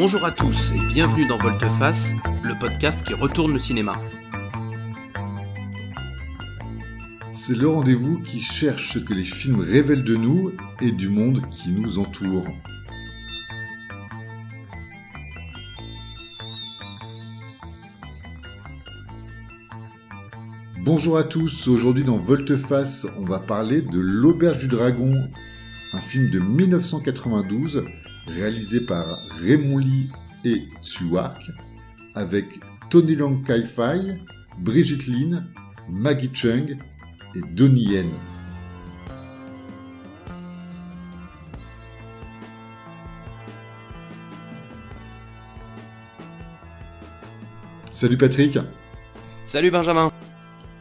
Bonjour à tous et bienvenue dans Volteface, le podcast qui retourne le cinéma. C'est le rendez-vous qui cherche ce que les films révèlent de nous et du monde qui nous entoure. Bonjour à tous, aujourd'hui dans Volteface, on va parler de L'Auberge du Dragon, un film de 1992 réalisé par Raymond Lee et Tsuark, avec Tony Long Kai-Fai, Brigitte Lin, Maggie Chung et Donnie Yen. Salut Patrick Salut Benjamin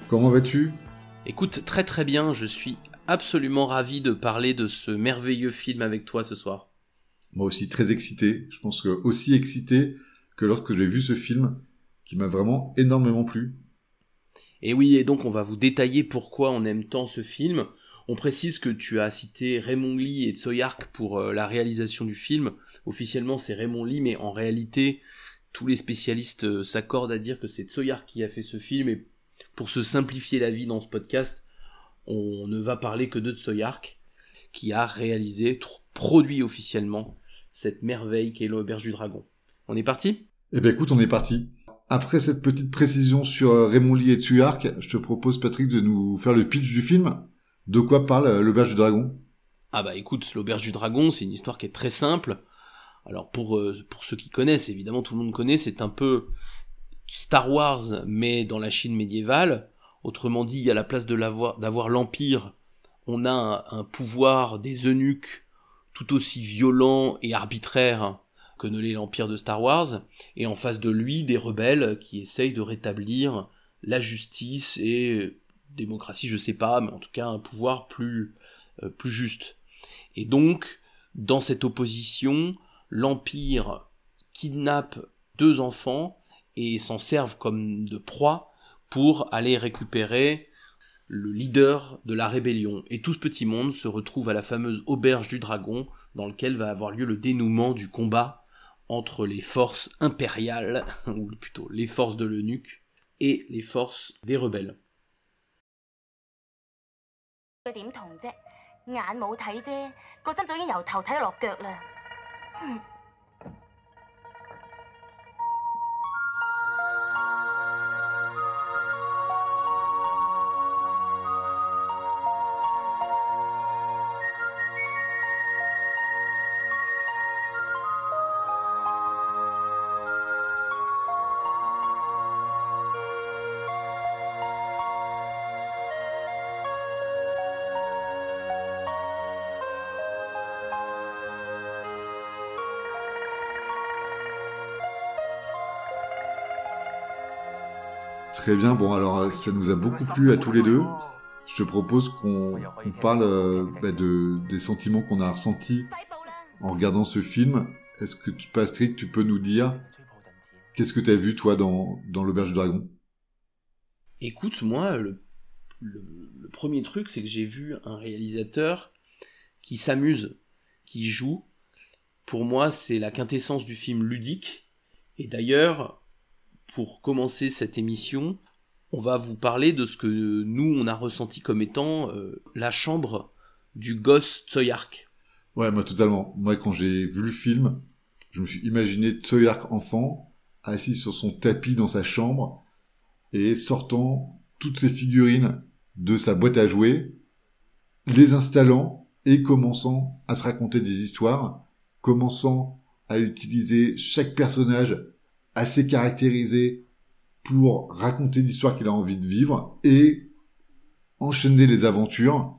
Comment vas-tu? Écoute, très très bien, je suis absolument ravi de parler de ce merveilleux film avec toi ce soir. Moi aussi très excité, je pense que aussi excité que lorsque j'ai vu ce film qui m'a vraiment énormément plu. Et oui, et donc on va vous détailler pourquoi on aime tant ce film. On précise que tu as cité Raymond Lee et Tsoyark pour euh, la réalisation du film. Officiellement c'est Raymond Lee, mais en réalité tous les spécialistes euh, s'accordent à dire que c'est Tsoyark qui a fait ce film et pour se simplifier la vie dans ce podcast, on ne va parler que de Tsoyark, qui a réalisé, produit officiellement cette merveille qu'est l'auberge du dragon. On est parti? Eh ben écoute, on est parti. Après cette petite précision sur euh, Raymond Lee et Tsuark, je te propose Patrick de nous faire le pitch du film. De quoi parle euh, l'auberge du dragon? Ah bah écoute, l'auberge du dragon, c'est une histoire qui est très simple. Alors pour, euh, pour ceux qui connaissent, évidemment tout le monde connaît, c'est un peu Star Wars, mais dans la Chine médiévale. Autrement dit, à la place de d'avoir l'Empire, on a un, pouvoir des eunuques tout aussi violent et arbitraire que ne l'est l'Empire de Star Wars, et en face de lui, des rebelles qui essayent de rétablir la justice et démocratie, je sais pas, mais en tout cas un pouvoir plus, euh, plus juste. Et donc, dans cette opposition, l'Empire kidnappe deux enfants et s'en servent comme de proie pour aller récupérer le leader de la rébellion. Et tout ce petit monde se retrouve à la fameuse auberge du dragon, dans lequel va avoir lieu le dénouement du combat entre les forces impériales, ou plutôt les forces de l'eunuque, et les forces des rebelles. Très bien, bon alors euh, ça nous a beaucoup plu à tous les deux. Je te propose qu'on parle euh, bah, de, des sentiments qu'on a ressentis en regardant ce film. Est-ce que tu, Patrick, tu peux nous dire qu'est-ce que tu as vu toi dans, dans l'auberge du dragon? Écoute, moi, le, le premier truc, c'est que j'ai vu un réalisateur qui s'amuse, qui joue. Pour moi, c'est la quintessence du film ludique. Et d'ailleurs, pour commencer cette émission, on va vous parler de ce que nous, on a ressenti comme étant euh, la chambre du gosse Tsoyark. Ouais, moi totalement. Moi, quand j'ai vu le film, je me suis imaginé Tsoyark enfant, assis sur son tapis dans sa chambre, et sortant toutes ses figurines de sa boîte à jouer, les installant et commençant à se raconter des histoires, commençant à utiliser chaque personnage assez caractérisé pour raconter l'histoire qu'il a envie de vivre et enchaîner les aventures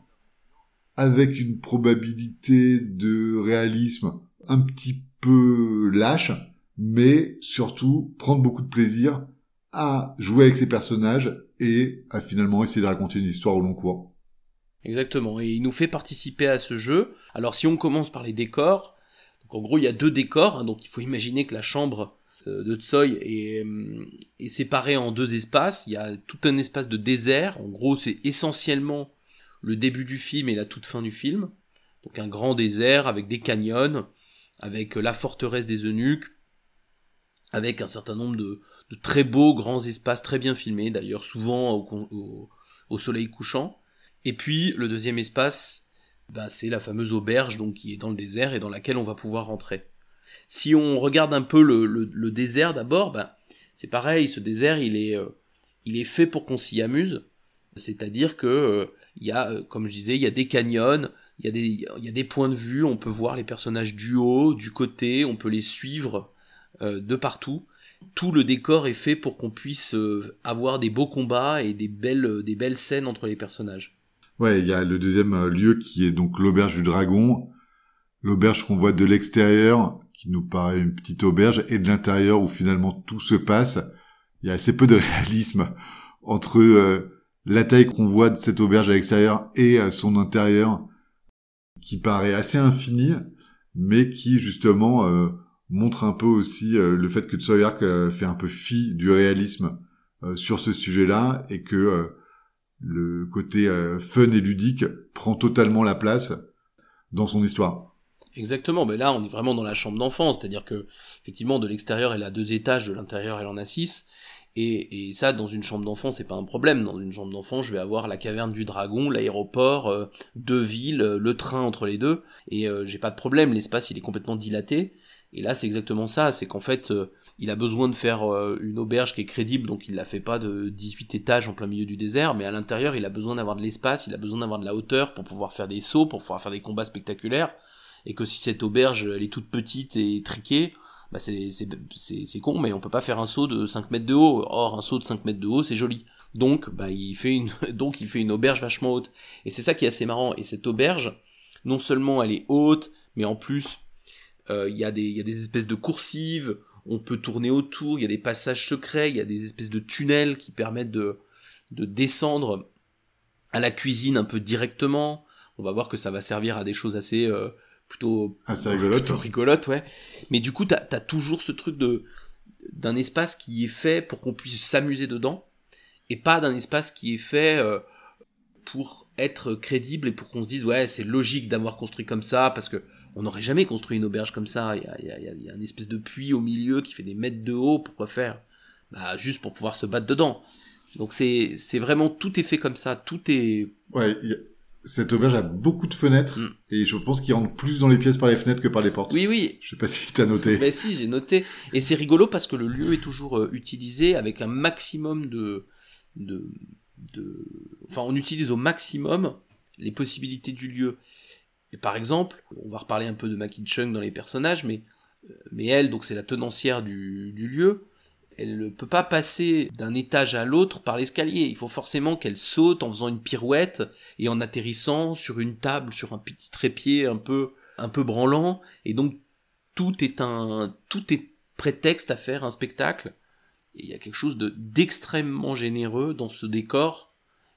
avec une probabilité de réalisme un petit peu lâche, mais surtout prendre beaucoup de plaisir à jouer avec ses personnages et à finalement essayer de raconter une histoire au long cours. Exactement, et il nous fait participer à ce jeu. Alors si on commence par les décors, en gros il y a deux décors, hein, donc il faut imaginer que la chambre de Tsoy euh, est, séparé en deux espaces. Il y a tout un espace de désert. En gros, c'est essentiellement le début du film et la toute fin du film. Donc un grand désert avec des canyons, avec la forteresse des eunuques, avec un certain nombre de, de très beaux grands espaces très bien filmés, d'ailleurs souvent au, au, soleil couchant. Et puis le deuxième espace, bah, c'est la fameuse auberge donc qui est dans le désert et dans laquelle on va pouvoir rentrer. Si on regarde un peu le, le, désert d'abord, bah, c'est pareil, ce désert il est, euh, il est fait pour qu'on s'y amuse. C'est-à-dire que euh, il y a, euh, comme je disais, il y a des canyons, il y a des, y a des points de vue, on peut voir les personnages du haut, du côté, on peut les suivre de partout tout le décor est fait pour qu'on puisse avoir des beaux combats et des belles, des belles scènes entre les personnages. Ouais, il y a le deuxième lieu qui est donc l'auberge du dragon. L'auberge qu'on voit de l'extérieur, qui nous paraît une petite auberge, et de l'intérieur où finalement tout se passe. Il y a assez peu de réalisme entre la taille qu'on voit de cette auberge à l'extérieur et son intérieur, qui paraît assez infini, mais qui justement montre un peu aussi euh, le fait que Tsoyark euh, fait un peu fi du réalisme euh, sur ce sujet-là et que le côté fun et ludique prend totalement la place dans son histoire. Exactement, mais là on est vraiment dans la chambre d'enfant, c'est-à-dire que effectivement de l'extérieur elle a deux étages, de l'intérieur elle en a six, et, et ça dans une chambre d'enfant c'est pas un problème. Dans une chambre d'enfant je vais avoir la caverne du dragon, l'aéroport, deux villes, le train entre les deux, et j'ai pas de problème, l'espace il est complètement dilaté, et là, c'est exactement ça, c'est qu'en fait, euh, il a besoin de faire euh, une auberge qui est crédible, donc il la fait pas de 18 étages en plein milieu du désert, mais à l'intérieur, il a besoin d'avoir de l'espace, il a besoin d'avoir de la hauteur pour pouvoir faire des sauts, pour pouvoir faire des combats spectaculaires, et que si cette auberge, elle est toute petite et triquée, bah c'est, con, mais on peut pas faire un saut de 5 mètres de haut. Or, un saut de 5 mètres de haut, c'est joli. Donc, bah, il fait une, donc, il fait une auberge vachement haute. Et c'est ça qui est assez marrant. Et cette auberge, non seulement elle est haute, mais en plus, euh, il y, a des espèces de coursives, on peut tourner autour, il y a des passages secrets, il y a des espèces de tunnels qui permettent de, descendre à la cuisine un peu directement. On va voir que ça va servir à des choses assez euh, plutôt, assez rigolotes. rigolotes, ouais. Mais du coup, t'as as toujours ce truc de d'un espace qui est fait pour qu'on puisse s'amuser dedans et pas d'un espace qui est fait euh, pour être crédible et pour qu'on se dise ouais c'est logique d'avoir construit comme ça parce que on n'aurait jamais construit une auberge comme ça. Il y a, il y a, une espèce de puits au milieu qui fait des mètres de haut. Pourquoi faire? Bah, Juste pour pouvoir se battre dedans. Donc c'est c'est vraiment tout est fait comme ça. Tout est. Ouais. Cette auberge a beaucoup de fenêtres mm. et je pense qu'il rentre plus dans les pièces par les fenêtres que par les portes. Oui, oui. Je sais pas si tu as noté. Ben si, j'ai noté. Et c'est rigolo parce que le lieu est toujours euh, utilisé avec un maximum de, de, de, enfin, on utilise au maximum les possibilités du lieu. Et par exemple, on va reparler un peu de Maki Chung dans les personnages, mais, euh, mais elle, donc c'est la tenancière du, du lieu, elle ne peut pas passer d'un étage à l'autre par l'escalier. Il faut forcément qu'elle saute en faisant une pirouette et en atterrissant sur une table, sur un petit trépied un peu, un peu branlant. Et donc, tout est un, tout est prétexte à faire un spectacle. Et il y a quelque chose de, d'extrêmement généreux dans ce décor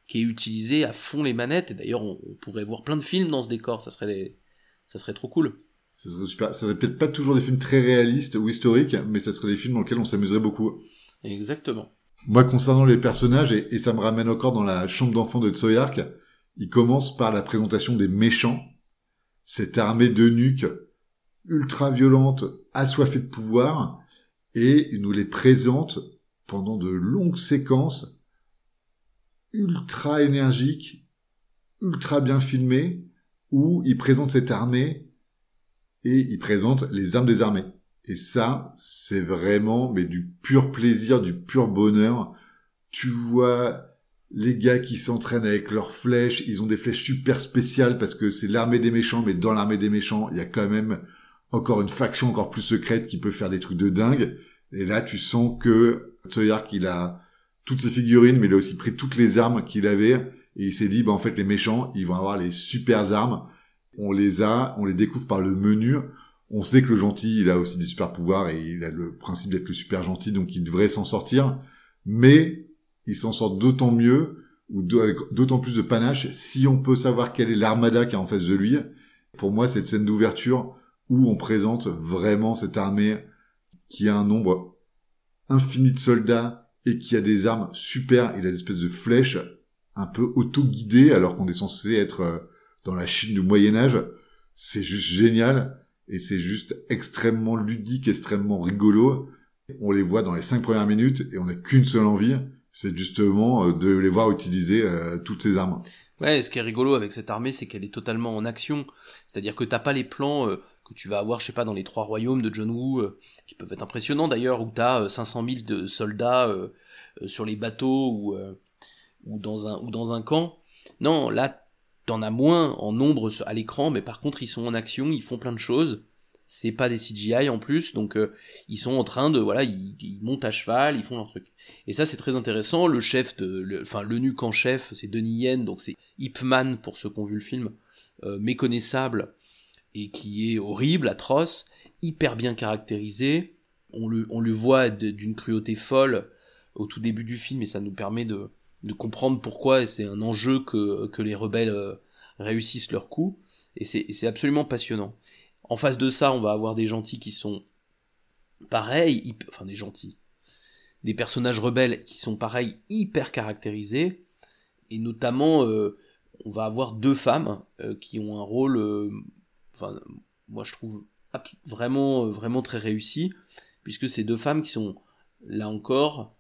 qui est utilisé à fond les manettes. Et d'ailleurs, on, pourrait voir plein de films dans ce décor. Ça serait, ça serait trop cool. Ça serait super. Ça serait peut-être pas toujours des films très réalistes ou historiques, mais ça serait des films dans lesquels on s'amuserait beaucoup. Exactement. Moi, concernant les personnages, et, ça me ramène encore dans la chambre d'enfant de Tsoyark, il commence par la présentation des méchants. Cette armée de nuques ultra violente, assoiffée de pouvoir, et il nous les présente pendant de longues séquences ultra énergique, ultra bien filmé, où il présente cette armée et il présente les armes des armées. Et ça, c'est vraiment mais du pur plaisir, du pur bonheur. Tu vois les gars qui s'entraînent avec leurs flèches, ils ont des flèches super spéciales parce que c'est l'armée des méchants, mais dans l'armée des méchants, il y a quand même encore une faction encore plus secrète qui peut faire des trucs de dingue. Et là, tu sens que Tsoyark, il a toutes ses figurines, mais il a aussi pris toutes les armes qu'il avait et il s'est dit, bah en fait les méchants, ils vont avoir les super armes. On les a, on les découvre par le menu. On sait que le gentil, il a aussi des super pouvoirs et il a le principe d'être le super gentil, donc il devrait s'en sortir. Mais il s'en sort d'autant mieux ou d'autant plus de panache si on peut savoir quelle est l'armada qui est en face de lui. Pour moi, cette scène d'ouverture où on présente vraiment cette armée qui a un nombre infini de soldats et qui a des armes super, a des espèces de flèches un peu auto-guidées alors qu'on est censé être euh, dans la Chine du Moyen Âge. C'est juste génial et c'est juste extrêmement ludique, extrêmement rigolo. On les voit dans les cinq premières minutes et on n'a qu'une seule envie, c'est justement euh, de les voir utiliser euh, toutes ces armes. Ouais, ce qui est rigolo avec cette armée, c'est qu'elle est totalement en action. C'est-à-dire que t'as pas les plans euh, que tu vas avoir, je sais pas, dans les trois royaumes de John Woo, qui peuvent être impressionnants d'ailleurs, où t'as 500 000 de soldats sur les bateaux ou, ou, dans un, ou dans un camp. Non, là, t'en as moins en nombre à l'écran, mais par contre, ils sont en action, ils font plein de choses c'est pas des CGI en plus, donc euh, ils sont en train de voilà, ils, montent à cheval, ils font leur truc. Et ça c'est très intéressant. Le chef de, enfin le, nuque en chef, c'est Denis Yen, donc c'est Ip Man pour ceux qui ont vu le film, euh, méconnaissable et qui est horrible, atroce, hyper bien caractérisé. On le, on le voit d'une cruauté folle au tout début du film et ça nous permet de, de comprendre pourquoi c'est un enjeu que, les rebelles euh, réussissent leur coup. Et c'est absolument passionnant. En face de ça, on va avoir des gentils qui sont pareils, enfin des gentils, des personnages rebelles qui sont pareils, hyper caractérisés, et notamment, euh, on va avoir deux femmes euh, qui ont un rôle, moi je trouve vraiment, vraiment très réussi, puisque ces deux femmes qui sont, là encore,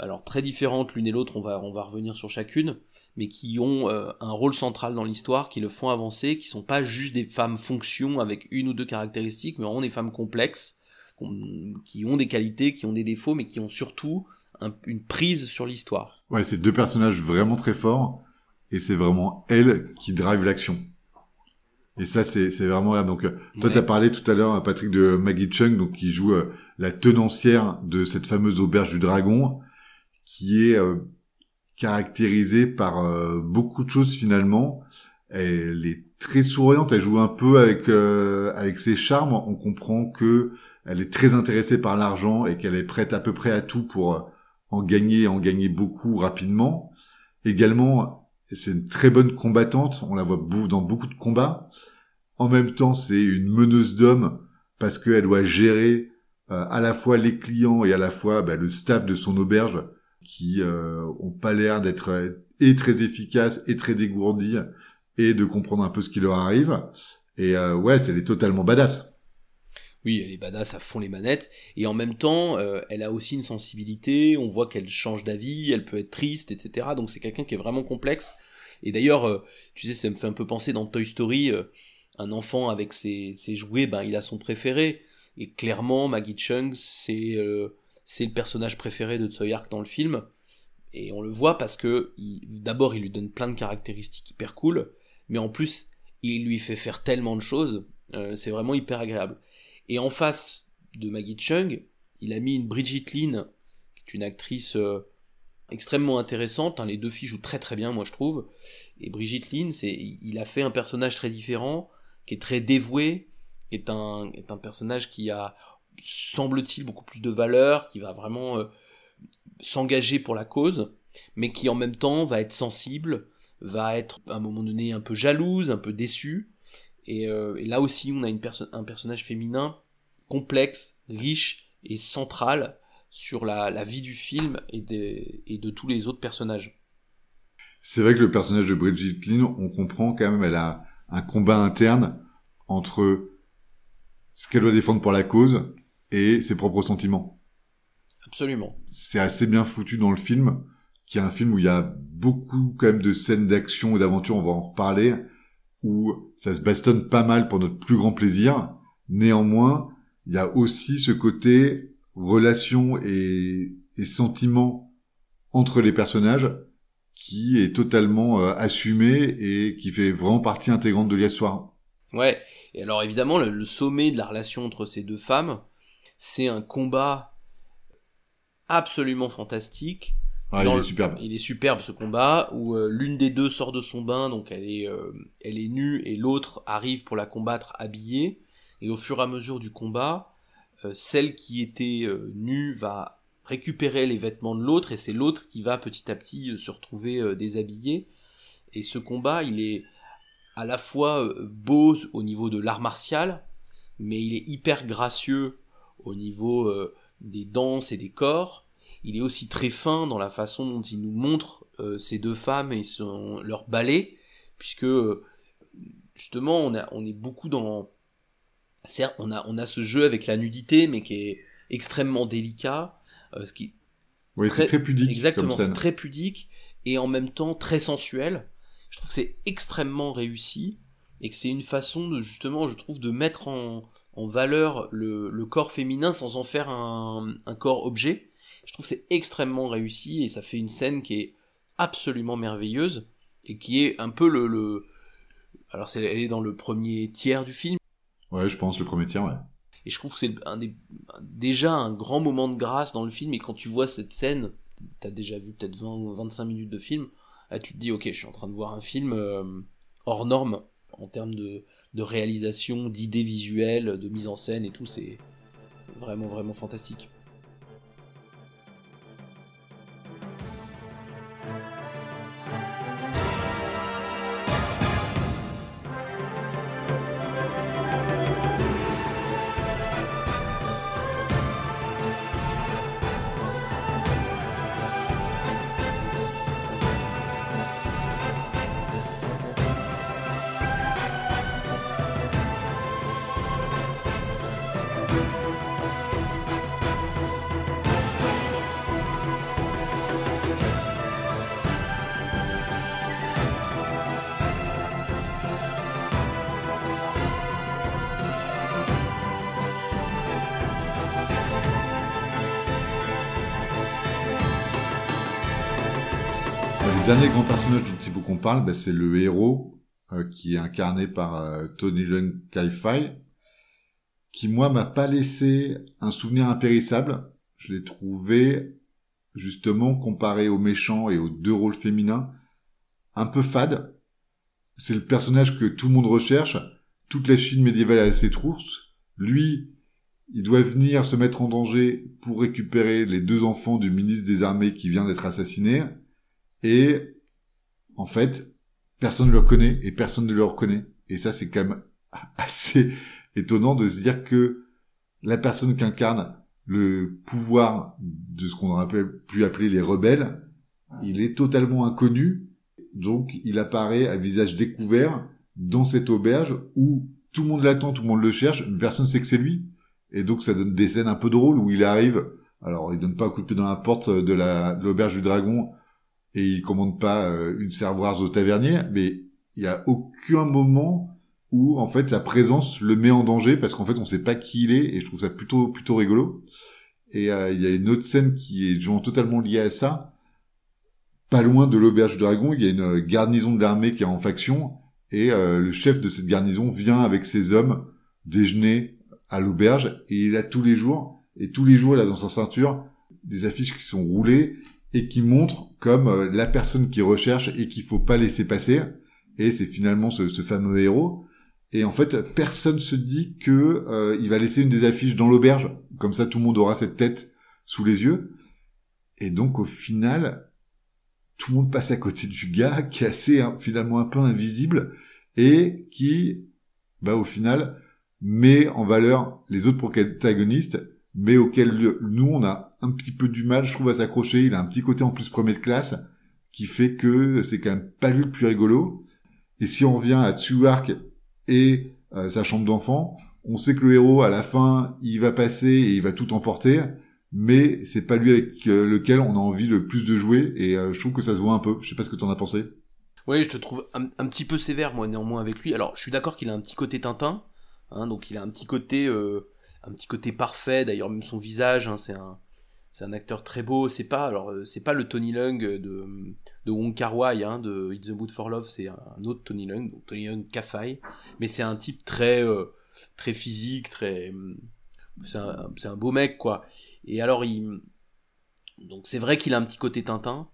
alors très différentes l'une et l'autre, on va, on va revenir sur chacune, mais qui ont euh, un rôle central dans l'histoire, qui le font avancer, qui sont pas juste des femmes fonction avec une ou deux caractéristiques, mais vraiment des femmes complexes, qui ont des qualités, qui ont des défauts, mais qui ont surtout une prise sur l'histoire. Ouais, c'est deux personnages vraiment très forts, et c'est vraiment elles qui drive l'action. Et ça, c'est vraiment Donc, euh, toi, tu as parlé tout à l'heure, Patrick, de Maggie Chung, donc qui joue euh, la tenancière de cette fameuse auberge du dragon, qui est caractérisée par euh, beaucoup de choses finalement. Elle est très souriante, elle joue un peu avec euh, avec ses charmes. On comprend que elle est très intéressée par l'argent et qu'elle est prête à peu près à tout pour euh, en gagner, en gagner beaucoup rapidement. Également, c'est une très bonne combattante. On la voit dans beaucoup de combats. En même temps, c'est une meneuse d'hommes parce qu'elle doit gérer à la fois les clients et à la fois bah, le staff de son auberge qui euh, ont pas l'air d'être euh, et très efficaces et très dégourdis et de comprendre un peu ce qui leur arrive. Et euh, ouais, c'est est totalement badass. Oui, elle est badass à fond les manettes, et en même temps, euh, elle a aussi une sensibilité, on voit qu'elle change d'avis, elle peut être triste, etc. Donc c'est quelqu'un qui est vraiment complexe. Et d'ailleurs, tu sais, ça me fait un peu penser dans Toy Story, un enfant avec ses, ses, jouets, ben il a son préféré. Et clairement, Maggie Chung, c'est c'est le personnage préféré de Tsoyark dans le film. Et on le voit parce que d'abord il lui donne plein de caractéristiques hyper cool, mais en plus il lui fait faire tellement de choses, euh, c'est vraiment hyper agréable. Et en face de Maggie Chung, il a mis une Bridget Lin, qui est une actrice euh, extrêmement intéressante. Hein, les deux filles jouent très très bien, moi je trouve. Et Bridget Lin, c'est, il a fait un personnage très différent, qui est très dévoué, un, est un personnage qui a semble-t-il, beaucoup plus de valeur, qui va vraiment euh, s'engager pour la cause, mais qui en même temps va être sensible, va être à un moment donné un peu jalouse, un peu déçue. Et, euh, là aussi, on a une un personnage féminin complexe, riche et central sur la, vie du film et, et de tous les autres personnages. C'est vrai que le personnage de Bridget Lynn, on comprend quand même, elle a un combat interne entre ce qu'elle doit défendre pour la cause et ses propres sentiments. Absolument. C'est assez bien foutu dans le film, qui est un film où il y a beaucoup quand même de scènes d'action et d'aventure, on va en reparler, où ça se bastonne pas mal pour notre plus grand plaisir. Néanmoins, il y a aussi ce côté relation et, et sentiments entre les personnages qui est totalement euh, assumé et qui fait vraiment partie intégrante de l'histoire. Ouais, et alors évidemment, le, sommet de la relation entre ces deux femmes, c'est un combat absolument fantastique. Ah, il est superbe. Il est superbe ce combat où euh, l'une des deux sort de son bain, donc elle est, euh, elle est nue et l'autre arrive pour la combattre habillée. Et au fur et à mesure du combat, euh, celle qui était nue va récupérer les vêtements de l'autre et c'est l'autre qui va petit à petit se retrouver déshabillée. Et ce combat, il est à la fois beau au niveau de l'art martial, mais il est hyper gracieux au niveau euh, des danses et des corps. Il est aussi très fin dans la façon dont il nous montre euh, ces deux femmes et son, leur ballet, puisque justement on, a, on est beaucoup dans... Certes, on a, on a ce jeu avec la nudité, mais qui est, extrêmement délicat, euh, ce qui Oui, c'est très pudique exactement, c'est très pudique et en même temps très sensuel. Je trouve que c'est extrêmement réussi et que c'est une façon de justement, je trouve, de mettre en, en valeur le, le corps féminin sans en faire un, un corps objet. Je trouve c'est extrêmement réussi et ça fait une scène qui est absolument merveilleuse et qui est un peu le, le... alors c'est, elle est dans le premier tiers du film Ouais, je pense le premier tiers, ouais. et je trouve que c'est un des, déjà un grand moment de grâce dans le film. Et quand tu vois cette scène, t'as déjà vu peut-être 20 ou 25 minutes de film, là tu te dis, ok, je suis en train de voir un film euh, hors norme en termes de, réalisation, d'idées visuelles, de mise en scène et tout. C'est vraiment, vraiment fantastique. Parle, bah, c'est le héros euh, qui est incarné par euh, Tony Lung Kai-Fai, qui moi m'a pas laissé un souvenir impérissable. Je l'ai trouvé justement comparé aux méchants et aux deux rôles féminins un peu fade. C'est le personnage que tout le monde recherche. Toute la Chine médiévale a ses trousses. Lui, il doit venir se mettre en danger pour récupérer les deux enfants du ministre des Armées qui vient d'être assassiné. Et en fait, personne ne le reconnaît et personne ne le reconnaît. Et ça, c'est quand même assez étonnant de se dire que la personne qui incarne le pouvoir de ce qu'on aurait pu appeler les rebelles, il est totalement inconnu. Donc, il apparaît à visage découvert dans cette auberge où tout le monde l'attend, tout le monde le cherche, mais personne ne sait que c'est lui. Et donc, ça donne des scènes un peu drôles où il arrive. Alors, il donne pas un coup de pied dans la porte de la de l'auberge du dragon et il commande pas euh, une servoise au tavernier, mais il y a aucun moment où en fait sa présence le met en danger parce qu'en fait on sait pas qui il est et je trouve ça plutôt plutôt rigolo. Et euh, il y a une autre scène qui est genre totalement liée à ça. Pas loin de l'auberge du dragon, il y a une garnison de l'armée qui est en faction et euh, le chef de cette garnison vient avec ses hommes déjeuner à l'auberge et il a tous les jours et tous les jours il a dans sa ceinture des affiches qui sont roulées et qui montrent comme euh, la personne qui recherche et qu'il faut pas laisser passer. Et c'est finalement ce, ce, fameux héros. Et en fait, personne se dit que euh, il va laisser une des affiches dans l'auberge, comme ça tout le monde aura cette tête sous les yeux. Et donc au final, tout le monde passe à côté du gars qui est assez hein, finalement un peu invisible et qui, bah au final, met en valeur les autres protagonistes mais auquel nous on a un petit peu du mal, je trouve, à s'accrocher. Il a un petit côté en plus premier de classe qui fait que c'est quand même pas lui le plus rigolo. Et si on revient à Tsuark et euh, sa chambre d'enfant, on sait que le héros à la fin il va passer et il va tout emporter, mais c'est pas lui avec euh, lequel on a envie le plus de jouer. Et euh, je trouve que ça se voit un peu. Je sais pas ce que t'en as pensé. Oui, je te trouve un, un, petit peu sévère moi néanmoins avec lui. Alors je suis d'accord qu'il a un petit côté Tintin, hein, donc il a un petit côté un petit côté parfait. D'ailleurs, même son visage, hein, c'est un, c'est un acteur très beau. C'est pas, pas le Tony Leung de, de Wong Kar Wai, hein, de It's the Mood for Love. C'est un, autre Tony Leung, donc Tony Leung Kafai. Mais c'est un type très, euh, physique, très, c'est un, c'est un beau mec, quoi. Et alors, il, donc c'est vrai qu'il a un petit côté Tintin.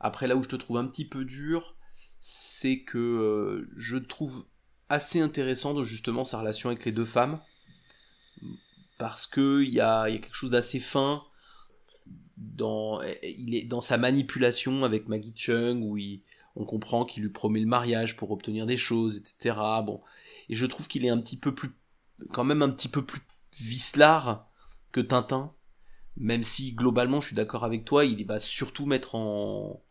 Après, là où je te trouve un petit peu dur, c'est que euh, je trouve assez intéressant justement sa relation avec les deux femmes parce que il a, y a, quelque chose d'assez fin dans il est dans sa manipulation avec Maggie Chung où il, on comprend qu'il lui promet le mariage pour obtenir des choses etc bon. Et je trouve qu'il est un petit peu plus quand même un petit peu plus vicelard que Tintin. Même si globalement je suis d'accord avec toi il va surtout mettre en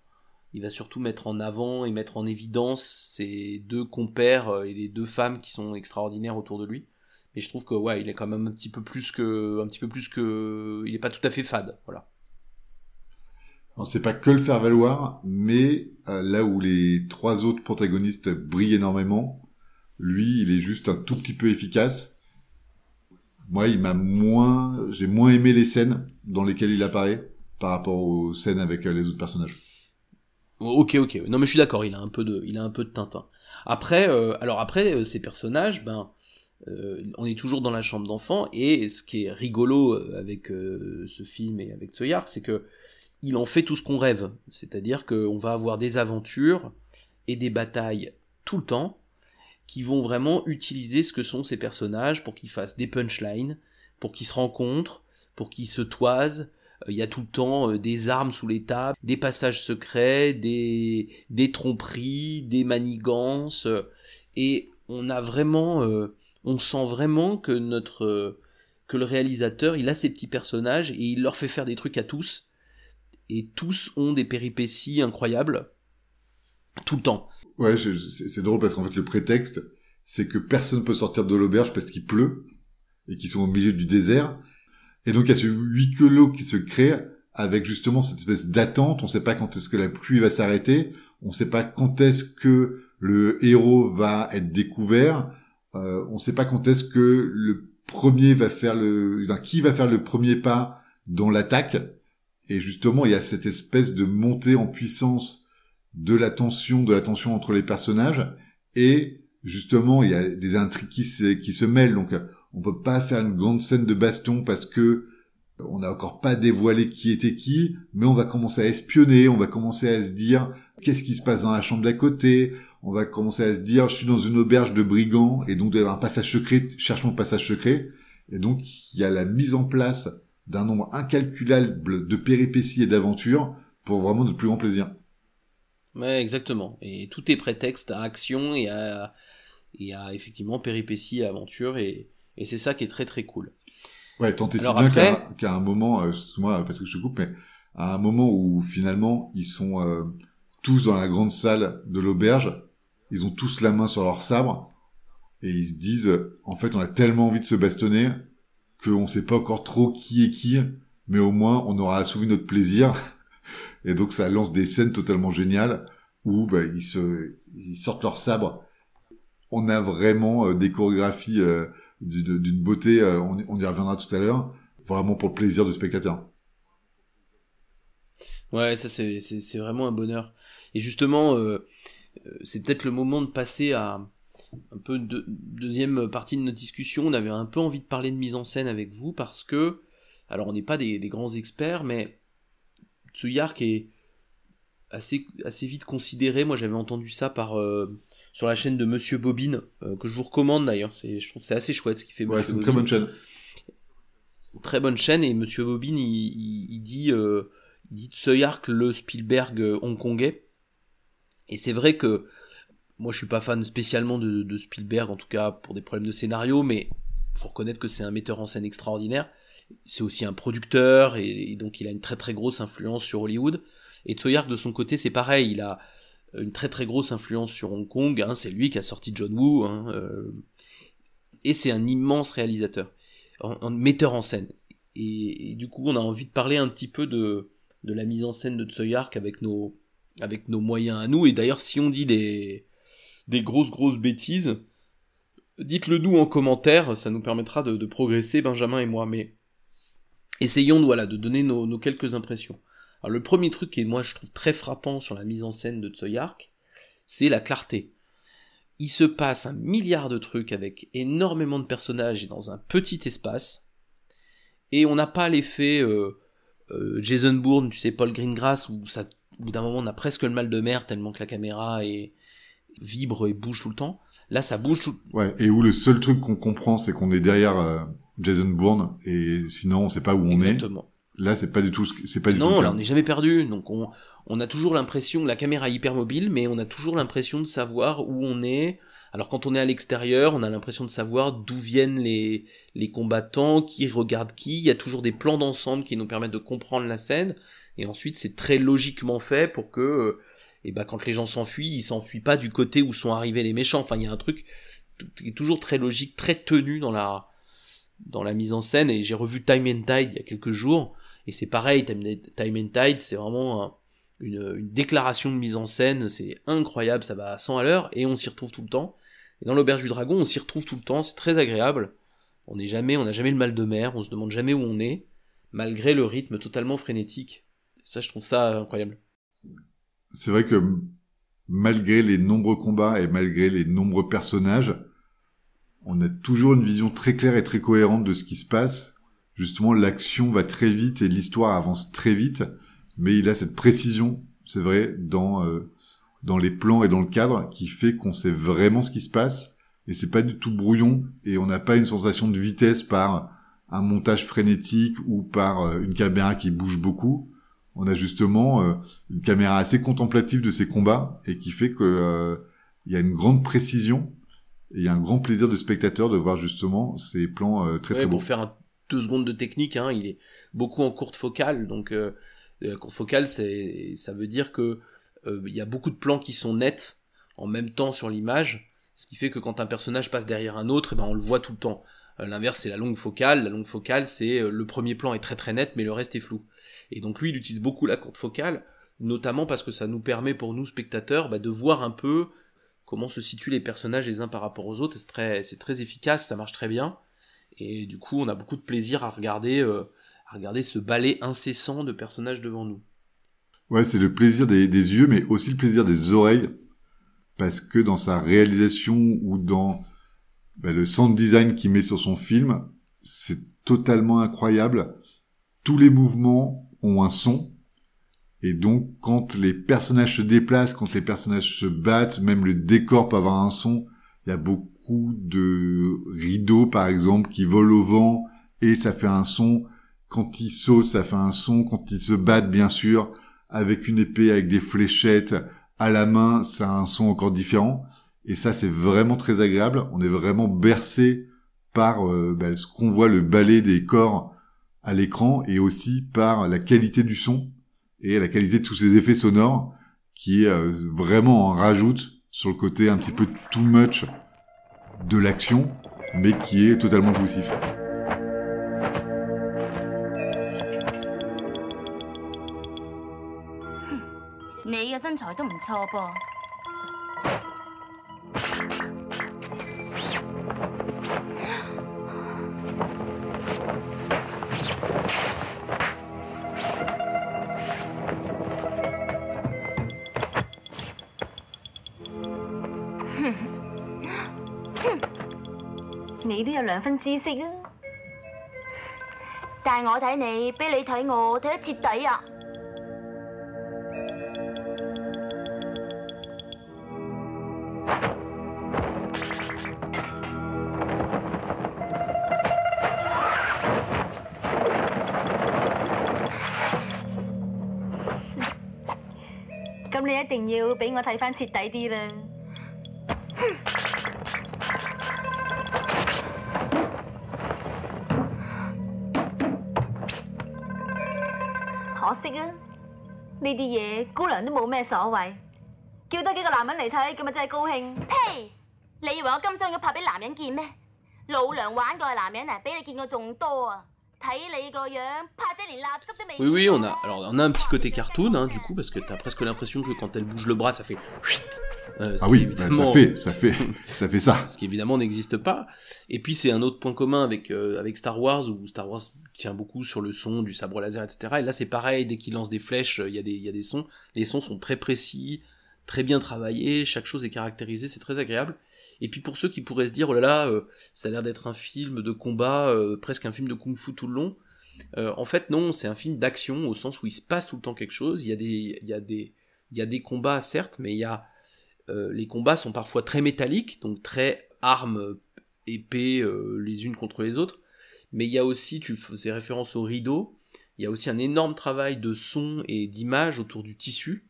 il va surtout mettre en avant et mettre en évidence ces deux compères et les deux femmes qui sont extraordinaires autour de lui. Mais je trouve que ouais, il est quand même un petit peu plus que, un petit peu plus que, il est pas tout à fait fade, voilà. C'est pas que le faire valoir, mais euh, là où les trois autres protagonistes brillent énormément, lui, il est juste un tout petit peu efficace. Moi, il m'a moins, j'ai moins aimé les scènes dans lesquelles il apparaît par rapport aux scènes avec euh, les autres personnages. Ok, ok. Non, mais je suis d'accord. Il a un peu de, il a un peu de Tintin. Après, euh, alors après, ces personnages, ben, on est toujours dans la chambre d'enfant et ce qui est rigolo avec ce film et avec Tsoyark, c'est que il en fait tout ce qu'on rêve. C'est-à-dire qu'on va avoir des aventures et des batailles tout le temps qui vont vraiment utiliser ce que sont ces personnages pour qu'ils fassent des punchlines, pour qu'ils se rencontrent, pour qu'ils se toisent. Euh, il y a tout le temps euh, des armes sous les tables, des passages secrets, des, tromperies, des manigances. et on a vraiment, euh, on sent vraiment que notre, que le réalisateur, il a ces petits personnages et il leur fait faire des trucs à tous et tous ont des péripéties incroyables tout le temps. Ouais, c'est drôle parce qu'en fait le prétexte, c'est que personne peut sortir de l'auberge parce qu'il pleut et qu'ils sont au milieu du désert. Et donc il y a ce huis clos qui se crée avec justement cette espèce d'attente. On ne sait pas quand est-ce que la pluie va s'arrêter. On ne sait pas quand est-ce que le héros va être découvert. Euh, on ne sait pas quand est-ce que le premier va faire le, qui va faire le premier pas dans l'attaque. Et justement, il y a cette espèce de montée en puissance de la tension, de la tension entre les personnages. Et justement, il y a des intrigues qui se, mêlent. Donc, on peut pas faire une grande scène de baston parce que on n'a encore pas dévoilé qui était qui, mais on va commencer à espionner, on va commencer à se dire qu'est-ce qui se passe dans la chambre d'à côté, on va commencer à se dire je suis dans une auberge de brigands et donc il y avoir un passage secret, cherchons le passage secret. Et donc il y a la mise en place d'un nombre incalculable de péripéties et d'aventures pour vraiment de plus grand plaisir. Ouais, exactement. Et tout est prétexte à action et à, et à effectivement péripéties et aventures et, et c'est ça qui est très très cool. Ouais, tant et si bien qu'à un moment, euh, excuse-moi Patrick, je te coupe, mais à un moment où finalement ils sont euh, tous dans la grande salle de l'auberge, ils ont tous la main sur leur sabre et ils se disent, en fait, on a tellement envie de se bastonner qu'on sait pas encore trop qui est qui, mais au moins on aura assouvi notre plaisir. Et donc ça lance des scènes totalement géniales où bah, ils, se, ils sortent leur sabre. On a vraiment euh, des chorégraphies euh, d'une beauté, euh, on, on, y reviendra tout à l'heure, vraiment pour le plaisir du spectateur. Ouais, ça c'est vraiment un bonheur. Et justement, c'est peut-être le moment de passer à, un peu de, deuxième partie de notre discussion, on avait un peu envie de parler de mise en scène avec vous parce que, alors on n'est pas des, grands experts, mais Tsuyark est assez, assez vite considéré. Moi j'avais entendu ça par euh, sur la chaîne de Monsieur Bobine, euh, que je vous recommande d'ailleurs. Je trouve c'est assez chouette ce qu'il fait. Ouais, c'est une très bonne chaîne. Très bonne chaîne et Monsieur Bobine il, dit euh, il dit Tsuyark le Spielberg hongkongais. Et c'est vrai que moi je suis pas fan spécialement de, Spielberg, en tout cas pour des problèmes de scénario, mais faut reconnaître que c'est un metteur en scène extraordinaire. C'est aussi un producteur et, donc il a une très très grosse influence sur Hollywood. Et Tsoyark de son côté c'est pareil, il a une très très grosse influence sur Hong Kong. Hein, c'est lui qui a sorti John Woo hein, euh, et c'est un immense réalisateur, un, metteur en scène. Et, du coup on a envie de parler un petit peu de, de la mise en scène de Tsoyark avec nos avec nos moyens à nous. Et d'ailleurs si on dit des des grosses grosses bêtises, dites-le nous en commentaire, ça nous permettra de, progresser, Benjamin et moi, mais essayons voilà, de donner nos, quelques impressions. Alors le premier truc qui moi je trouve très frappant sur la mise en scène de Tsoyark, c'est la clarté. Il se passe un milliard de trucs avec énormément de personnages et dans un petit espace, et on n'a pas l'effet euh, euh, Jason Bourne, tu sais, Paul Greengrass, où d'un moment on a presque le mal de mer tellement que la caméra est, vibre et bouge tout le temps. Là, ça bouge tout. Ouais, et où le seul truc qu'on comprend, c'est qu'on est derrière euh, Jason Bourne, et sinon, on sait pas où on Exactement. est. Là, c'est pas du tout, c'est pas du non, tout. Non, là, on n'est jamais perdu. Donc, on, on a toujours l'impression, la caméra est hyper mobile, mais on a toujours l'impression de savoir où on est. Alors, quand on est à l'extérieur, on a l'impression de savoir d'où viennent les, les combattants, qui regardent qui. Il y a toujours des plans d'ensemble qui nous permettent de comprendre la scène. Et ensuite, c'est très logiquement fait pour que euh, et bah quand les gens s'enfuient, ils s'enfuient pas du côté où sont arrivés les méchants. Enfin, il y a un truc qui est toujours très logique, très tenu dans la dans la mise en scène. Et j'ai revu Time and Tide il y a quelques jours, et c'est pareil. Time, and Tide, c'est vraiment une, une, déclaration de mise en scène, c'est incroyable, ça va à 100 à l'heure, et on s'y retrouve tout le temps. Et dans l'auberge du dragon, on s'y retrouve tout le temps, c'est très agréable. On n'est jamais, on n'a jamais le mal de mer, on se demande jamais où on est, malgré le rythme totalement frénétique. Ça, je trouve ça incroyable. C'est vrai que malgré les nombreux combats et malgré les nombreux personnages, on a toujours une vision très claire et très cohérente de ce qui se passe. Justement, l'action va très vite et l'histoire avance très vite, mais il a cette précision, c'est vrai, dans euh, dans les plans et dans le cadre, qui fait qu'on sait vraiment ce qui se passe et c'est pas du tout brouillon et on n'a pas une sensation de vitesse par un montage frénétique ou par euh, une caméra qui bouge beaucoup on a justement euh, une caméra assez contemplative de ces combats et qui fait que euh, il y a une grande précision et il y a un grand plaisir de spectateur de voir justement ces plans euh, très très beaux. Pour faire un, deux secondes de technique, hein, il est beaucoup en courte focale, donc courte focale, c'est ça veut dire que il y a beaucoup de plans qui sont nets en même temps sur l'image, ce qui fait que quand un personnage passe derrière un autre, eh ben on le voit tout le temps. L'inverse, c'est la longue focale. La longue focale, c'est le premier plan est très très net, mais le reste est flou. Et donc lui, il utilise beaucoup la courte focale, notamment parce que ça nous permet pour nous spectateurs bah, de voir un peu comment se situent les personnages les uns par rapport aux autres. C'est très, très efficace, ça marche très bien. Et du coup, on a beaucoup de plaisir à regarder, euh, à regarder ce ballet incessant de personnages devant nous. Ouais, c'est le plaisir des, yeux, mais aussi le plaisir des oreilles, parce que dans sa réalisation ou dans bah, le sound design qu'il met sur son film, c'est totalement incroyable. Tous les mouvements ont un son. Et donc, quand les personnages se déplacent, quand les personnages se battent, même le décor peut avoir un son. Il y a beaucoup de rideaux, par exemple, qui volent au vent et ça fait un son. Quand ils sautent, ça fait un son. Quand ils se battent, bien sûr, avec une épée, avec des fléchettes à la main, ça a un son encore différent. Et ça, c'est vraiment très agréable. On est vraiment bercé par euh, ben, ce qu'on voit, le ballet des corps à l'écran et aussi par la qualité du son et la qualité de tous ces effets sonores qui euh, vraiment en rajoute sur le côté un petit peu too much de l'action mais qui est totalement jouissif. 你都有兩分知識啊！但係我睇你，比你睇我睇得徹底啊！咁你一定要俾我睇翻徹底啲啦！ 可惜啊！呢啲嘢姑娘都冇咩所谓，叫多几个男人嚟睇，咁咪真系高兴。呸！你以为我金双玉拍俾男人见咩？老娘玩过嘅男人啊，比你见过仲多啊！睇你个样，拍得连蜡烛都未。Oui, oui, on a, alors on a un petit côté cartoon, hein, du coup, parce que t'as presque l'impression que quand elle bouge le bras, ça fait. Euh, ah oui, évidemment... ça fait, ça fait, ça fait ça. Ce qui évidemment n'existe pas. Et puis c'est un autre point commun avec euh, avec Star Wars où Star Wars tient beaucoup sur le son du sabre laser, etc. Et là c'est pareil, dès qu'il lance des flèches, il y a des il y a des sons. Les sons sont très précis, très bien travaillés, chaque chose est caractérisée, c'est très agréable. Et puis pour ceux qui pourraient se dire oh là là, euh, ça a l'air d'être un film de combat, euh, presque un film de kung-fu tout le long. en fait non, c'est un film d'action au sens où il se passe tout le temps quelque chose. Il y a des il y a des il y a des combats certes, mais il y a euh, les combats sont parfois très métalliques, donc très armes, épées euh, les unes contre les autres. Mais il y a aussi, tu faisais référence au rideau, il y a aussi un énorme travail de son et d'image autour du tissu,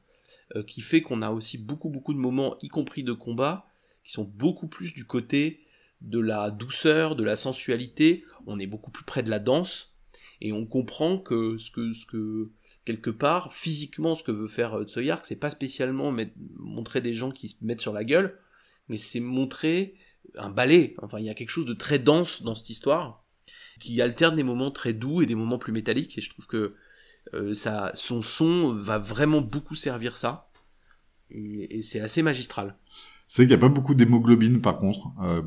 euh, qui fait qu'on a aussi beaucoup beaucoup de moments, y compris de combat, qui sont beaucoup plus du côté de la douceur, de la sensualité, on est beaucoup plus près de la danse, et on comprend que ce que, quelque part, physiquement, ce que veut faire euh, Tsoyark, c'est pas spécialement montrer des gens qui se mettent sur la gueule, mais c'est montrer un ballet. Enfin, il y a quelque chose de très dense dans cette histoire qui alterne des moments très doux et des moments plus métalliques. Et je trouve que euh, ça, son son va vraiment beaucoup servir ça. Et, et c'est assez magistral. C'est vrai qu'il n'y a pas beaucoup d'hémoglobine par contre. Euh,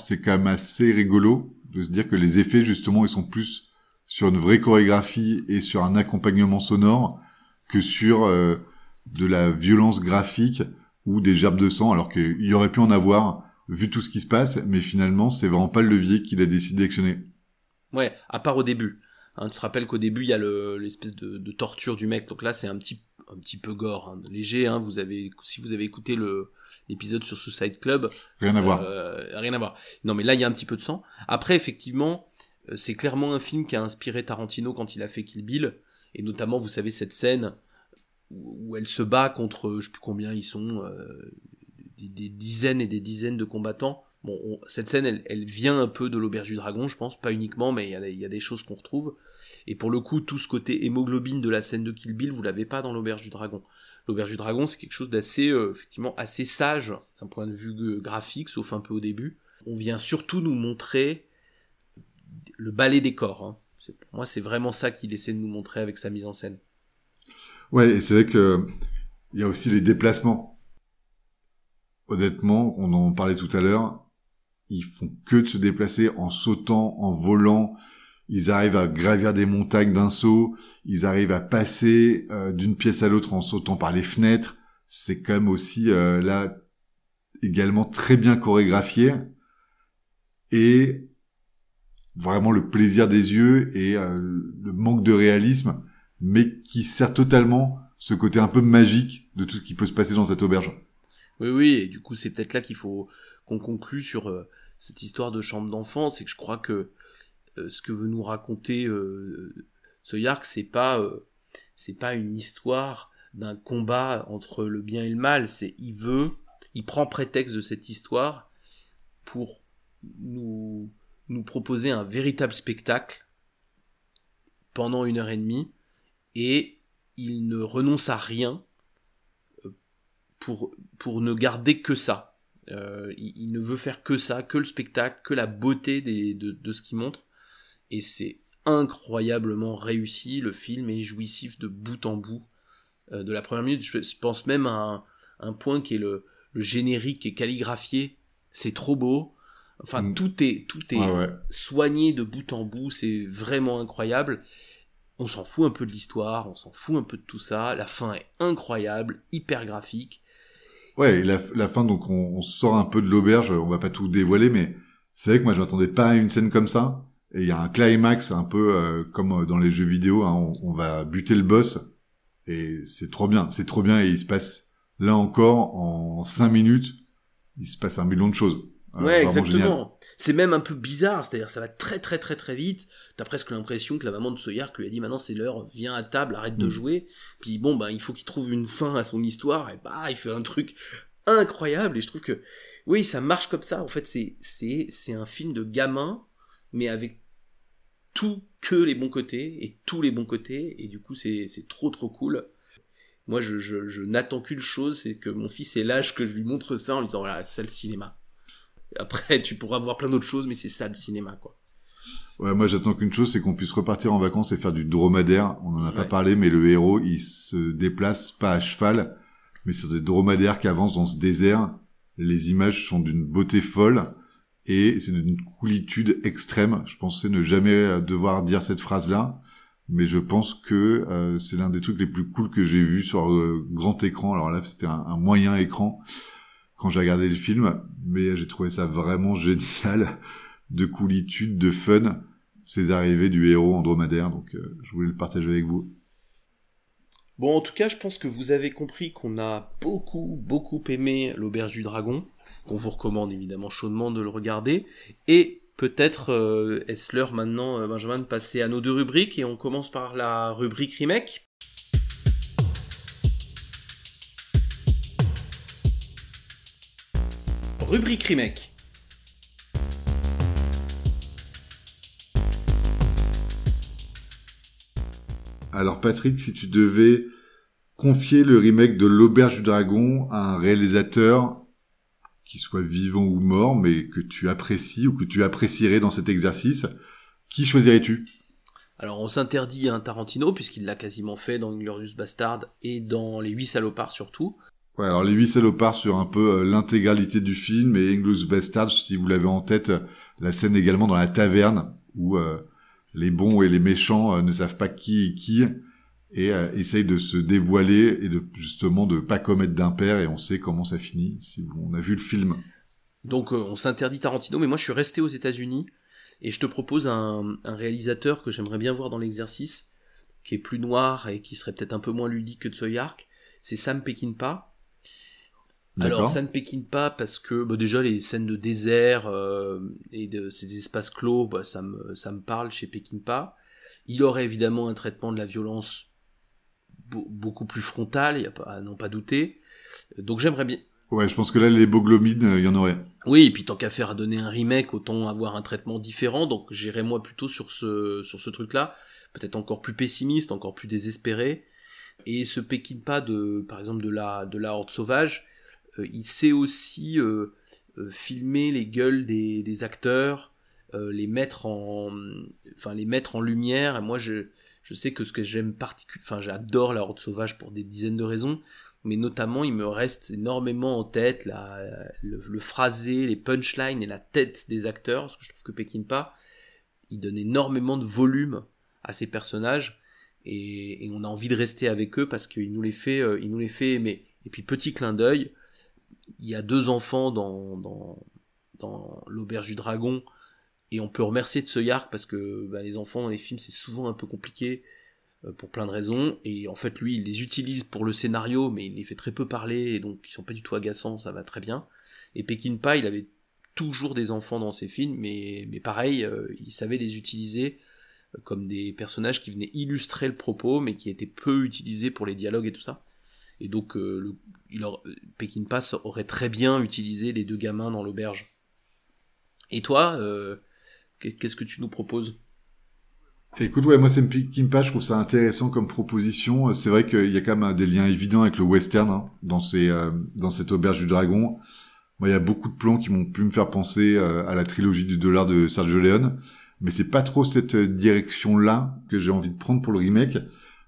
c'est quand même assez rigolo de se dire que les effets justement ils sont plus sur une vraie chorégraphie et sur un accompagnement sonore que sur euh, de la violence graphique ou des gerbes de sang alors qu'il y aurait pu en avoir vu tout ce qui se passe mais finalement c'est vraiment pas le levier qu'il a décidé d'actionner. Ouais, à part au début. Hein, tu te rappelles qu'au début, il y a le- l'espèce de, de torture du mec. Donc là, c'est un petit, un petit peu gore, hein, léger. Hein, vous avez, si vous avez écouté le l'épisode sur Suicide Club, Rien à voir. Euh, rien à voir. Non, mais là, il y a un petit peu de sang. Après, effectivement, euh, c'est clairement un film qui a inspiré Tarantino quand il a fait Kill Bill. Et notamment, vous savez, cette scène où où elle se bat contre, je sais plus combien ils sont, euh, des, des dizaines et des dizaines de combattants. Cette scène, elle, vient un peu de l'Auberge du Dragon, je pense, pas uniquement, mais il y a, des- choses qu'on retrouve. Et pour le coup, tout ce côté hémoglobine de la scène de Kill Bill, vous l'avez pas dans l'Auberge du Dragon. L'Auberge du Dragon, c'est quelque chose d'assez, euh, effectivement, assez sage d'un point de vue graphique, sauf un peu au début. On vient surtout nous montrer le ballet des corps. hein. Pour moi, c'est vraiment ça qu'il essaie de nous montrer avec sa mise en scène. Ouais, et c'est vrai que il y a aussi les déplacements. Honnêtement, on en parlait tout à l'heure, ils font que de se déplacer en sautant, en volant. Ils arrivent à gravir des montagnes d'un saut. Ils arrivent à passer euh, d'une pièce à l'autre en sautant par les fenêtres. C'est quand même aussi euh, là également très bien chorégraphié et vraiment le plaisir des yeux et euh, le manque de réalisme mais qui sert totalement ce côté un peu magique de tout ce qui peut se passer dans cette auberge. Oui, oui, et du coup, c'est peut-être là qu'il faut qu'on conclue sur euh, cette histoire de chambre d'enfant. C'est que je crois que euh, ce que veut nous raconter euh, ce Yark, c'est pas, c'est pas une histoire d'un combat entre le bien et le mal. C'est il veut, il prend prétexte de cette histoire pour nous nous proposer un véritable spectacle pendant une heure et demie, et il ne renonce à rien pour ne garder que ça. Euh, il, il ne veut faire que ça, que le spectacle, que la beauté des, de, de ce qu'il montre. Et c'est incroyablement réussi. Le film est jouissif de bout en bout. Euh, de la première minute, je, pense même à un, un point qui est le, le générique qui est calligraphié. C'est trop beau. Enfin, Mm. tout est, tout est Ouais, ouais. soigné de bout en bout. C'est vraiment incroyable. On s'en fout un peu de l'histoire, on s'en fout un peu de tout ça. La fin est incroyable, hyper graphique. Ouais, la, la fin, donc on, sort un peu de l'auberge, on va pas tout dévoiler, mais c'est vrai que moi je m'attendais pas à une scène comme ça. Et il y a un climax un peu euh, comme dans les jeux vidéo, hein, on, on va buter le boss, et c'est trop bien, c'est trop bien, et il se passe là encore en cinq minutes, il se passe un million de choses. Euh, Ouais, exactement. C'est même un peu bizarre, c'est-à-dire ça va très très très très vite. T'as presque l'impression que la maman de Soyark lui a dit maintenant c'est l'heure, viens à table, arrête de Mm. jouer. Puis bon, bah il faut qu'il trouve une fin à son histoire et bah il fait un truc incroyable et je trouve que oui ça marche comme ça. En fait c'est c'est c'est un film de gamin mais avec tout que les bons côtés et tous les bons côtés et du coup c'est c'est trop trop cool. Moi je, je, je n'attends qu'une chose, c'est que mon fils ait l'âge que je lui montre ça en lui disant voilà c'est le cinéma. Après, tu pourras voir plein d'autres choses, mais c'est ça le cinéma, quoi. Ouais, moi j'attends qu'une chose, c'est qu'on puisse repartir en vacances et faire du dromadaire. On en a pas parlé, mais le héros, il se déplace pas à cheval, mais sur des dromadaires qui avancent dans ce désert. Les images sont d'une beauté folle et c'est d'une coolitude extrême. Je pensais ne jamais devoir dire cette phrase-là, mais je pense que euh, c'est l'un des trucs les plus cool que j'ai vu sur euh, grand écran. Alors là, c'était un, un moyen écran quand j'ai regardé le film, mais j'ai trouvé ça vraiment génial de coolitude, de fun, ces arrivées du héros en dromadaire, donc euh, je voulais le partager avec vous. Bon, en tout cas, je pense que vous avez compris qu'on a beaucoup, beaucoup aimé l'Auberge du Dragon, qu'on vous recommande évidemment chaudement de le regarder, et peut-être euh, est-ce l'heure maintenant, euh, Benjamin, de passer à nos deux rubriques, et on commence par la rubrique remake. Rubrique remake. Alors Patrick, si tu devais confier le remake de l'Auberge du Dragon à un réalisateur qu'il soit vivant ou mort, mais que tu apprécies ou que tu apprécierais dans cet exercice, qui choisirais-tu? Alors on s'interdit un Tarantino, puisqu'il l'a quasiment fait dans Inglorious Bastard et dans Les Huit Salopards surtout. Ouais, alors Les Huit Salopards sur un peu euh, l'intégralité du film, et Inglorious Bastard, si vous l'avez en tête, la scène également dans la taverne, où euh, les bons et les méchants euh, ne savent pas qui est qui, et essayent de se dévoiler et de justement de pas commettre d'impair, et on sait comment ça finit, si on a vu le film. Donc on s'interdit Tarantino, mais moi je suis resté aux États-Unis et je te propose un, réalisateur que j'aimerais bien voir dans l'exercice, qui est plus noir et qui serait peut-être un peu moins ludique que Tsoyark. C'est Sam Peckinpah. Alors Sam Peckinpah parce que bah, déjà les scènes de désert euh, et de ces espaces clos, bah, ça me ça me parle chez Peckinpah. Il aurait évidemment un traitement de la violence beaucoup plus frontal, il y a pas à n'en pas douter. Donc j'aimerais bien Ouais, je pense que là, les boglomines, il euh, y en aurait. Oui, et puis tant qu'à faire à donner un remake, autant avoir un traitement différent. Donc j'irai moi plutôt sur ce, sur ce truc-là. Peut-être encore plus pessimiste, encore plus désespéré. Et ce Pékin pas de, par exemple, de la, de la horde sauvage, il sait aussi euh, filmer les gueules des, acteurs, les mettre en, enfin les mettre en lumière. Et moi, je, je sais que ce que j'aime particulièrement, enfin j'adore la horde sauvage pour des dizaines de raisons, mais notamment il me reste énormément en tête la, le, phrasé, les punchlines et la tête des acteurs, parce que je trouve que Peckinpah, il donne énormément de volume à ses personnages, et, on a envie de rester avec eux parce qu'il nous euh, nous les fait aimer. Et puis petit clin d'œil, il y a deux enfants dans, dans, dans l'auberge du dragon, et on peut remercier de ce Yark parce que bah, les enfants dans les films c'est souvent un peu compliqué euh, pour plein de raisons. Et en fait, lui, il les utilise pour le scénario, mais il les fait très peu parler, et donc ils sont pas du tout agaçants, ça va très bien. Et Peckinpah, il avait toujours des enfants dans ses films, mais, mais pareil, euh, il savait les utiliser euh, comme des personnages qui venaient illustrer le propos, mais qui étaient peu utilisés pour les dialogues et tout ça. Et donc, le, il Peckinpah aurait très bien utilisé les deux gamins dans l'auberge. Et toi, qu'est-ce que tu nous proposes? Écoute, ouais, moi, c'est Kimpa, je trouve ça intéressant comme proposition. C'est vrai qu'il y a quand même des liens évidents avec le western hein, dans ces, euh, dans cette auberge du dragon. Moi, il y a beaucoup de plans qui m'ont pu me faire penser euh, à la trilogie du dollar de Sergio Leone, mais c'est pas trop cette direction-là que j'ai envie de prendre pour le remake.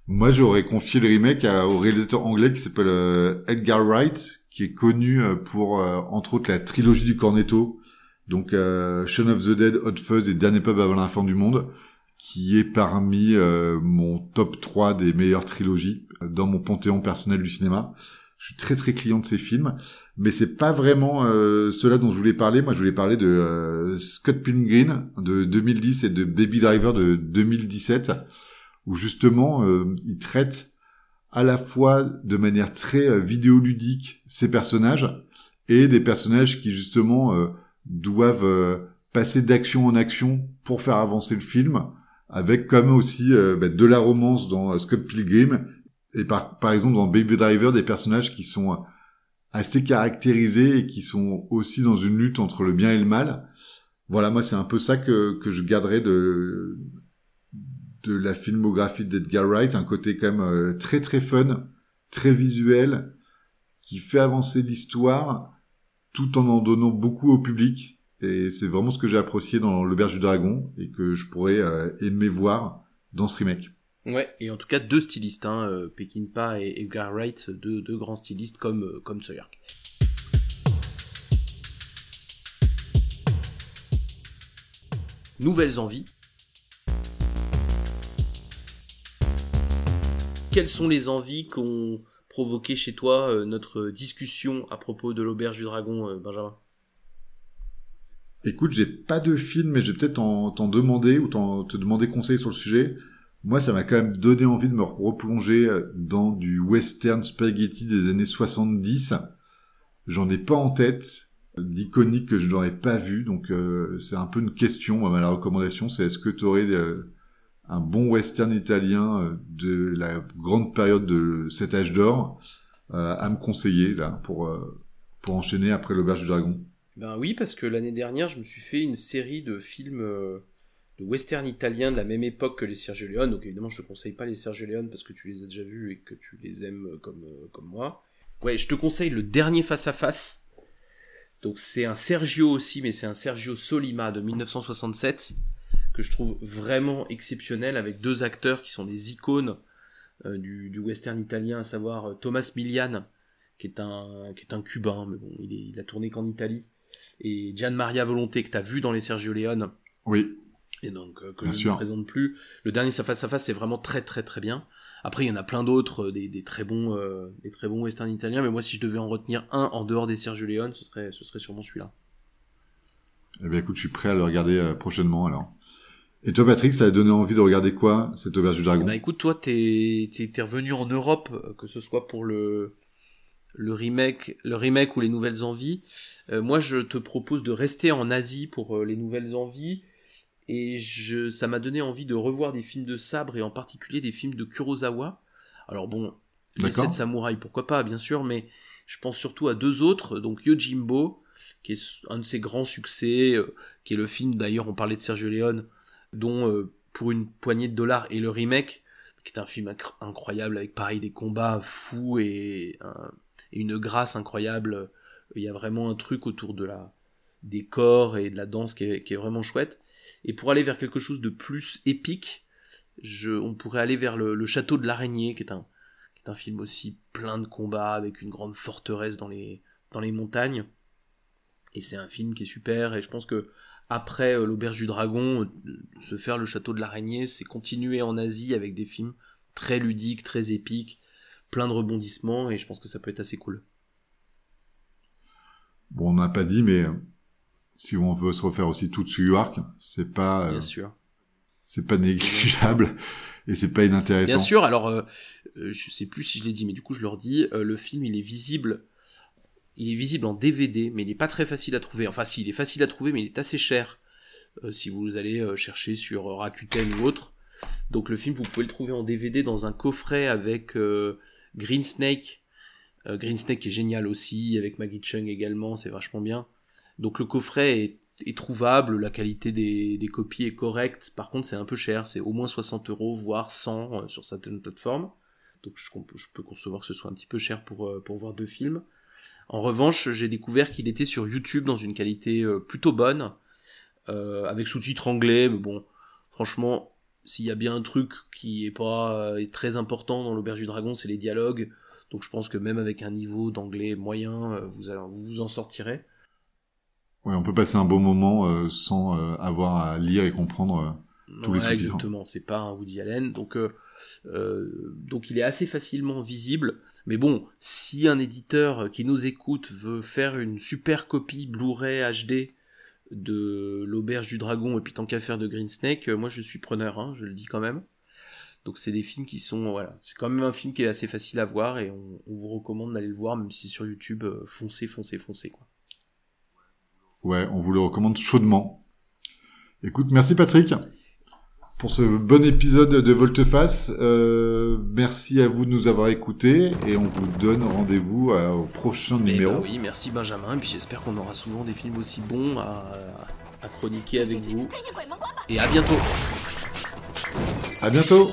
Moi, j'aurais confié le remake au réalisateur anglais qui s'appelle euh, Edgar Wright, qui est connu pour, entre autres, la trilogie du Cornetto, donc Shaun of the Dead, Hot Fuzz et Dernier pub avant la du monde qui est parmi euh, mon top 3 des meilleures trilogies euh, dans mon panthéon personnel du cinéma. Je suis très très client de ces films, mais c'est pas vraiment euh, cela dont je voulais parler. Moi, je voulais parler de euh, Scott Pilgrim de 2010 et de Baby Driver de 2017, où justement il traite à la fois de manière très vidéoludique ces personnages et des personnages qui justement doivent passer d'action en action pour faire avancer le film avec comme aussi euh, bah, de la romance dans euh, Scott Pilgrim et par, par exemple dans Baby Driver des personnages qui sont euh, assez caractérisés et qui sont aussi dans une lutte entre le bien et le mal. Voilà, moi c'est un peu ça que, que je garderais de de la filmographie d'Edgar Wright, un côté quand même très très fun, très visuel, qui fait avancer l'histoire tout en en donnant beaucoup au public. Et c'est vraiment ce que j'ai apprécié dans l'Auberge du Dragon et que je pourrais euh, aimer voir dans ce remake. Ouais, et en tout cas deux stylistes, hein, euh, Peckinpah et Edgar Wright, deux, deux grands stylistes comme, euh, comme Soyark. Nouvelles envies. Quelles sont les envies qu'ont provoqué chez toi notre discussion à propos de l'Auberge du Dragon, Benjamin? Écoute, j'ai pas de film, mais je vais peut-être t'en demander ou te demander conseil sur le sujet. Moi, ça m'a quand même donné envie de me replonger dans du western spaghetti des années 70. J'en ai pas en tête d'iconique que je n'aurais pas vu, donc euh, c'est un peu une question. Ma la recommandation, c'est est-ce que tu aurais euh, un bon western italien euh, de la grande période de cet âge d'or à me conseiller là pour pour enchaîner après l'auberge du dragon ben oui, parce que l'année dernière, je me suis fait une série de films euh, de western italiens de la même époque que les Sergio Leone. Donc évidemment, je te conseille pas les Sergio Leone parce que tu les as déjà vus et que tu les aimes comme, euh, comme moi. Ouais, je te conseille le dernier face à face Donc c'est un Sergio aussi, mais c'est un Sergio Solima de 1967 que je trouve vraiment exceptionnel avec deux acteurs qui sont des icônes euh, du, du, western italien, à savoir euh, Thomas Milian, qui est un, qui est un cubain, mais bon, il, est, il a tourné qu'en Italie, et Gian Maria Volonté que tu as vu dans les Sergio Leone. Oui. Et donc euh, que bien je sûr. ne présente plus. Le dernier sa face à face c'est vraiment très très très bien. Après il y en a plein d'autres, des, des, très bons euh, des très bons western italiens, mais moi si je devais en retenir un en dehors des Sergio Leone, ce serait ce serait sûrement celui-là. Eh bien écoute, je suis prêt à le regarder euh, prochainement alors. Et toi Patrick, ça a donné envie de regarder quoi cette auberge du dragon Bah écoute, toi t'es es, revenu en Europe, que ce soit pour le le remake le remake ou les nouvelles envies. Euh, moi je te propose de rester en Asie pour les nouvelles envies et je, ça m'a donné envie de revoir des films de sabre et en particulier des films de Kurosawa. Alors bon, les sept samouraïs, pourquoi pas, bien sûr, mais je pense surtout à deux autres, donc Yojimbo, qui est un de ses grands succès, euh, qui est le film, d'ailleurs on parlait de Sergio Leone, dont euh, pour une poignée de dollars, et le remake, qui est un film incroyable avec pareil des combats fous et, une grâce incroyable. Il y a vraiment un truc autour de la des corps et de la danse qui est, vraiment chouette. Et pour aller vers quelque chose de plus épique, on pourrait aller vers le, château de l'araignée, qui est un, qui est un film aussi plein de combats avec une grande forteresse dans les, dans les montagnes. Et c'est un film qui est super. Et je pense que après euh, l'auberge du dragon, euh, se faire le château de l'araignée, c'est continuer en Asie avec des films très ludiques, très épiques, plein de rebondissements. Et je pense que ça peut être assez cool. Bon, on n'a pas dit, mais si on veut se refaire aussi tout de York, c'est pas, euh, bien sûr, c'est pas négligeable et c'est pas inintéressant. Bien sûr. Alors, euh, euh, je sais plus si je l'ai dit, mais du coup je leur dis, le film il est visible, il est visible en DVD, mais il n'est pas très facile à trouver. Enfin, si, il est facile à trouver, mais il est assez cher si vous allez chercher sur Rakuten ou autre. Donc le film, vous pouvez le trouver en DVD dans un coffret avec Green Snake. Green Snake est génial aussi, avec Maggie Chung également, c'est vachement bien. Donc le coffret est, trouvable, la qualité des, copies est correcte, par contre c'est un peu cher, c'est au moins 60 euros, voire 100 euh, sur certaines plateformes. Donc je, peux concevoir que ce soit un petit peu cher euh, pour voir deux films. En revanche, j'ai découvert qu'il était sur YouTube dans une qualité euh, plutôt bonne, avec sous-titres anglais, mais bon, franchement, s'il y a bien un truc qui est pas très important dans l'auberge du dragon, c'est les dialogues. Donc je pense que même avec un niveau d'anglais moyen, vous, allez, vous vous en sortirez. Ouais, on peut passer un bon moment euh, sans euh, avoir à lire et comprendre euh, tous les sous Exactement, c'est pas un Woody Allen, donc donc il est assez facilement visible. Mais bon, si un éditeur qui nous écoute veut faire une super copie Blu-ray HD de l'auberge du dragon et puis tant qu'à faire de Green Snake, moi je suis preneur, hein, je le dis quand même. Donc c'est des films qui sont voilà, c'est quand même un film qui est assez facile à voir et on, on vous recommande d'aller le voir même si c'est sur YouTube, foncez, foncez, foncez quoi. Ouais, on vous le recommande chaudement. Écoute, merci Patrick pour ce bon épisode de Volteface. Euh, merci à vous de nous avoir écoutés et on vous donne rendez-vous au prochain eh numéro. Ben oui, merci Benjamin. Et puis j'espère qu'on aura souvent des films aussi bons à, à chroniquer avec vous. Et à bientôt. À bientôt.